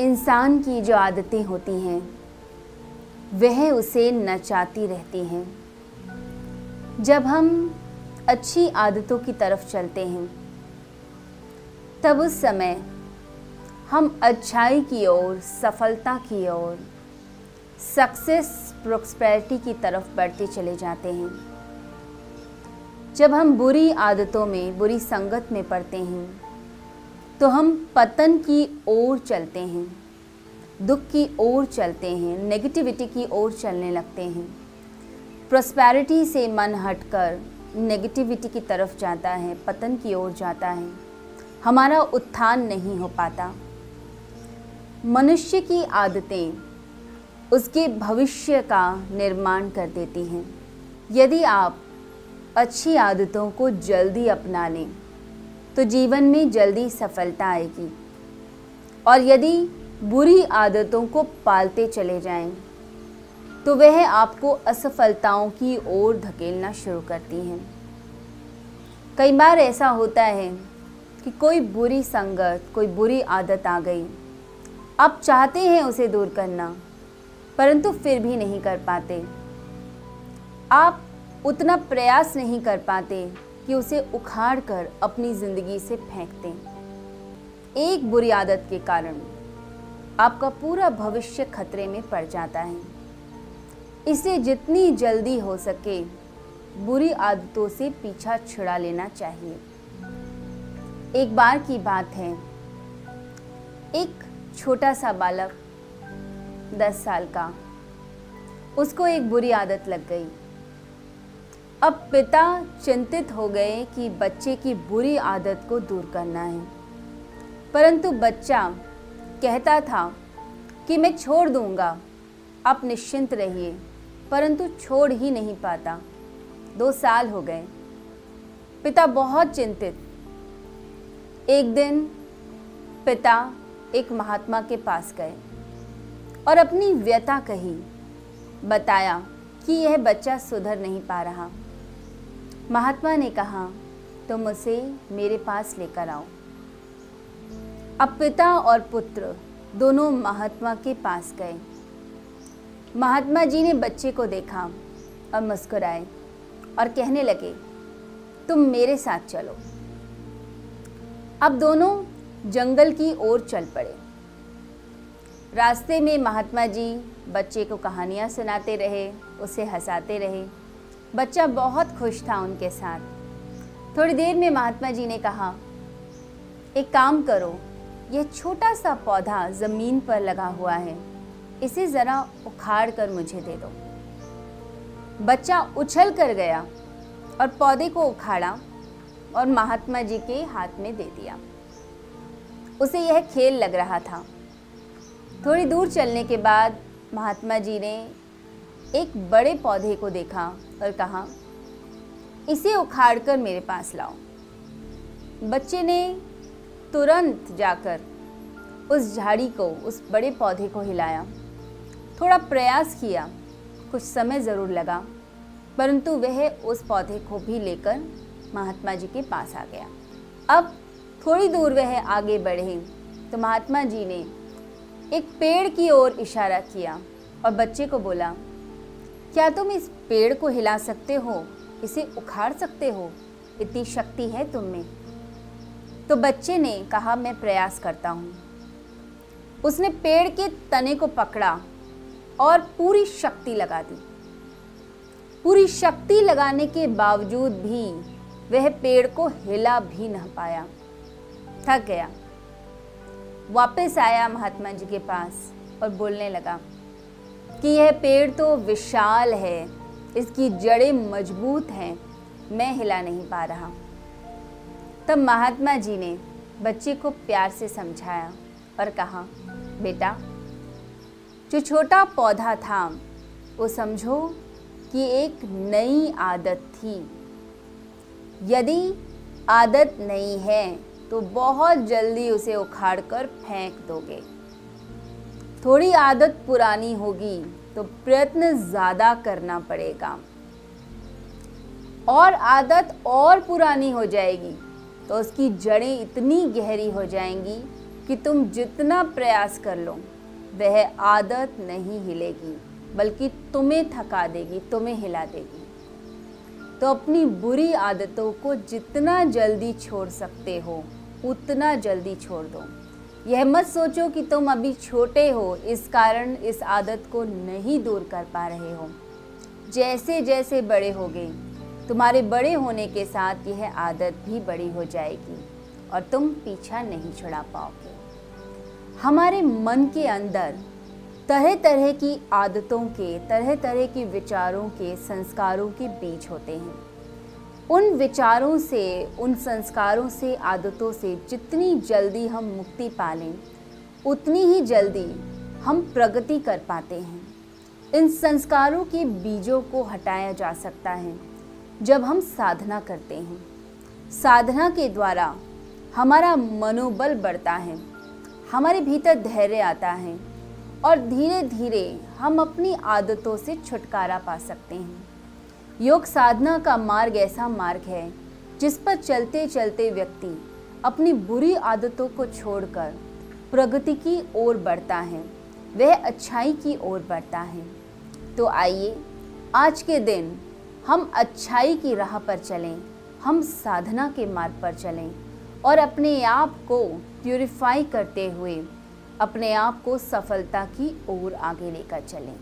इंसान की जो आदतें होती हैं, वह उसे नचाती रहती हैं। जब हम अच्छी आदतों की तरफ़ चलते हैं, तब उस समय हम अच्छाई की ओर, सफलता की ओर सक्सेस प्रोस्पेरिटी की तरफ़ बढ़ते चले जाते हैं। जब हम बुरी आदतों में, बुरी संगत में पड़ते हैं तो हम पतन की ओर चलते हैं, दुख की ओर चलते हैं नेगेटिविटी की ओर चलने लगते हैं। प्रोस्पैरिटी से मन हटकर नेगेटिविटी की तरफ़ जाता है, पतन की ओर जाता है। हमारा उत्थान नहीं हो पाता। मनुष्य की आदतें उसके भविष्य का निर्माण कर देती हैं। यदि आप अच्छी आदतों को जल्दी अपना लें तो जीवन में जल्दी सफलता आएगी। और यदि बुरी आदतों को पालते चले जाएँ, तो वह आपको असफलताओं की ओर धकेलना शुरू करती हैं। कई बार ऐसा होता है कि कोई बुरी संगत कोई बुरी आदत आ गई। आप चाहते हैं उसे दूर करना परंतु फिर भी नहीं कर पाते। आप उतना प्रयास नहीं कर पाते कि उसे उखाड़ कर अपनी ज़िंदगी से फेंक दें एक बुरी आदत के कारण आपका पूरा भविष्य खतरे में पड़ जाता है। इसे जितनी जल्दी हो सके बुरी आदतों से पीछा छुड़ा लेना चाहिए। एक बार की बात है, एक छोटा सा बालक दस साल का, उसको एक बुरी आदत लग गई। अब पिता चिंतित हो गए कि बच्चे की बुरी आदत को दूर करना है। परंतु बच्चा कहता था कि मैं छोड़ दूँगा, आप निश्चिंत रहिए, परंतु छोड़ ही नहीं पाता। दो साल हो गए। पिता बहुत चिंतित। एक दिन पिता एक महात्मा के पास गए और अपनी व्यथा कही, बताया कि यह बच्चा सुधर नहीं पा रहा। महात्मा ने कहा, तुम उसे मेरे पास लेकर आओ। अब पिता और पुत्र दोनों महात्मा के पास गए। महात्मा जी ने बच्चे को देखा और मुस्कुराए और कहने लगे, तुम मेरे साथ चलो। अब दोनों जंगल की ओर चल पड़े। रास्ते में महात्मा जी बच्चे को कहानियाँ सुनाते रहे, उसे हंसाते रहे। बच्चा बहुत खुश था उनके साथ। थोड़ी देर में महात्मा जी ने कहा, एक काम करो, यह छोटा सा पौधा ज़मीन पर लगा हुआ है, इसे ज़रा उखाड़ कर मुझे दे दो। बच्चा उछल कर गया और पौधे को उखाड़ा और महात्मा जी के हाथ में दे दिया। उसे यह खेल लग रहा था। थोड़ी दूर चलने के बाद महात्मा जी ने एक बड़े पौधे को देखा और कहा, इसे उखाड़कर मेरे पास लाओ। बच्चे ने तुरंत जाकर उस झाड़ी को, उस बड़े पौधे को हिलाया। थोड़ा प्रयास किया, कुछ समय ज़रूर लगा, परंतु वह उस पौधे को भी लेकर महात्मा जी के पास आ गया। अब थोड़ी दूर वह आगे बढ़े तो महात्मा जी ने एक पेड़ की ओर इशारा किया और बच्चे को बोला क्या तुम इस पेड़ को हिला सकते हो? इसे उखाड़ सकते हो? इतनी शक्ति है तुम में। तो बच्चे ने कहा, मैं प्रयास करता हूँ। उसने पेड़ के तने को पकड़ा और पूरी शक्ति लगा दी। पूरी शक्ति लगाने के बावजूद भी वह पेड़ को हिला भी न पाया। थक गया। वापस आया महात्मा जी के पास और बोलने लगा कि यह पेड़ तो विशाल है, इसकी जड़ें मज़बूत हैं, मैं हिला नहीं पा रहा। तब महात्मा जी ने बच्चे को प्यार से समझाया और कहा, बेटा, जो छोटा पौधा था, वो समझो कि एक नई आदत थी। यदि आदत नहीं है तो बहुत जल्दी उसे उखाड़ कर फेंक दोगे। थोड़ी आदत पुरानी होगी तो प्रयत्न ज़्यादा करना पड़ेगा। और आदत और पुरानी हो जाएगी तो उसकी जड़ें इतनी गहरी हो जाएँगी कि तुम जितना प्रयास कर लो, वह आदत नहीं हिलेगी, बल्कि तुम्हें थका देगी, तुम्हें हिला देगी। तो अपनी बुरी आदतों को जितना जल्दी छोड़ सकते हो, उतना जल्दी छोड़ दो। यह मत सोचो कि तुम अभी छोटे हो, इस कारण इस आदत को नहीं दूर कर पा रहे हो। जैसे जैसे बड़े हो गए, तुम्हारे बड़े होने के साथ यह आदत भी बड़ी हो जाएगी और तुम पीछा नहीं छुड़ा पाओगे। हमारे मन के अंदर तरह तरह की आदतों के तरह तरह के विचारों के, संस्कारों के बीज होते हैं। उन विचारों से, उन संस्कारों से, आदतों से जितनी जल्दी हम मुक्ति पा लें उतनी ही जल्दी हम प्रगति कर पाते हैं। इन संस्कारों के बीजों को हटाया जा सकता है जब हम साधना करते हैं। साधना के द्वारा हमारा मनोबल बढ़ता है, हमारे भीतर धैर्य आता है और धीरे धीरे हम अपनी आदतों से छुटकारा पा सकते हैं। योग साधना का मार्ग ऐसा मार्ग है, जिस पर चलते चलते व्यक्ति अपनी बुरी आदतों को छोड़कर प्रगति की ओर बढ़ता है, वह अच्छाई की ओर बढ़ता है। तो आइए, आज के दिन हम अच्छाई की राह पर चलें, हम साधना के मार्ग पर चलें और अपने आप को प्यूरिफाई करते हुए अपने आप को सफलता की ओर आगे लेकर चलें।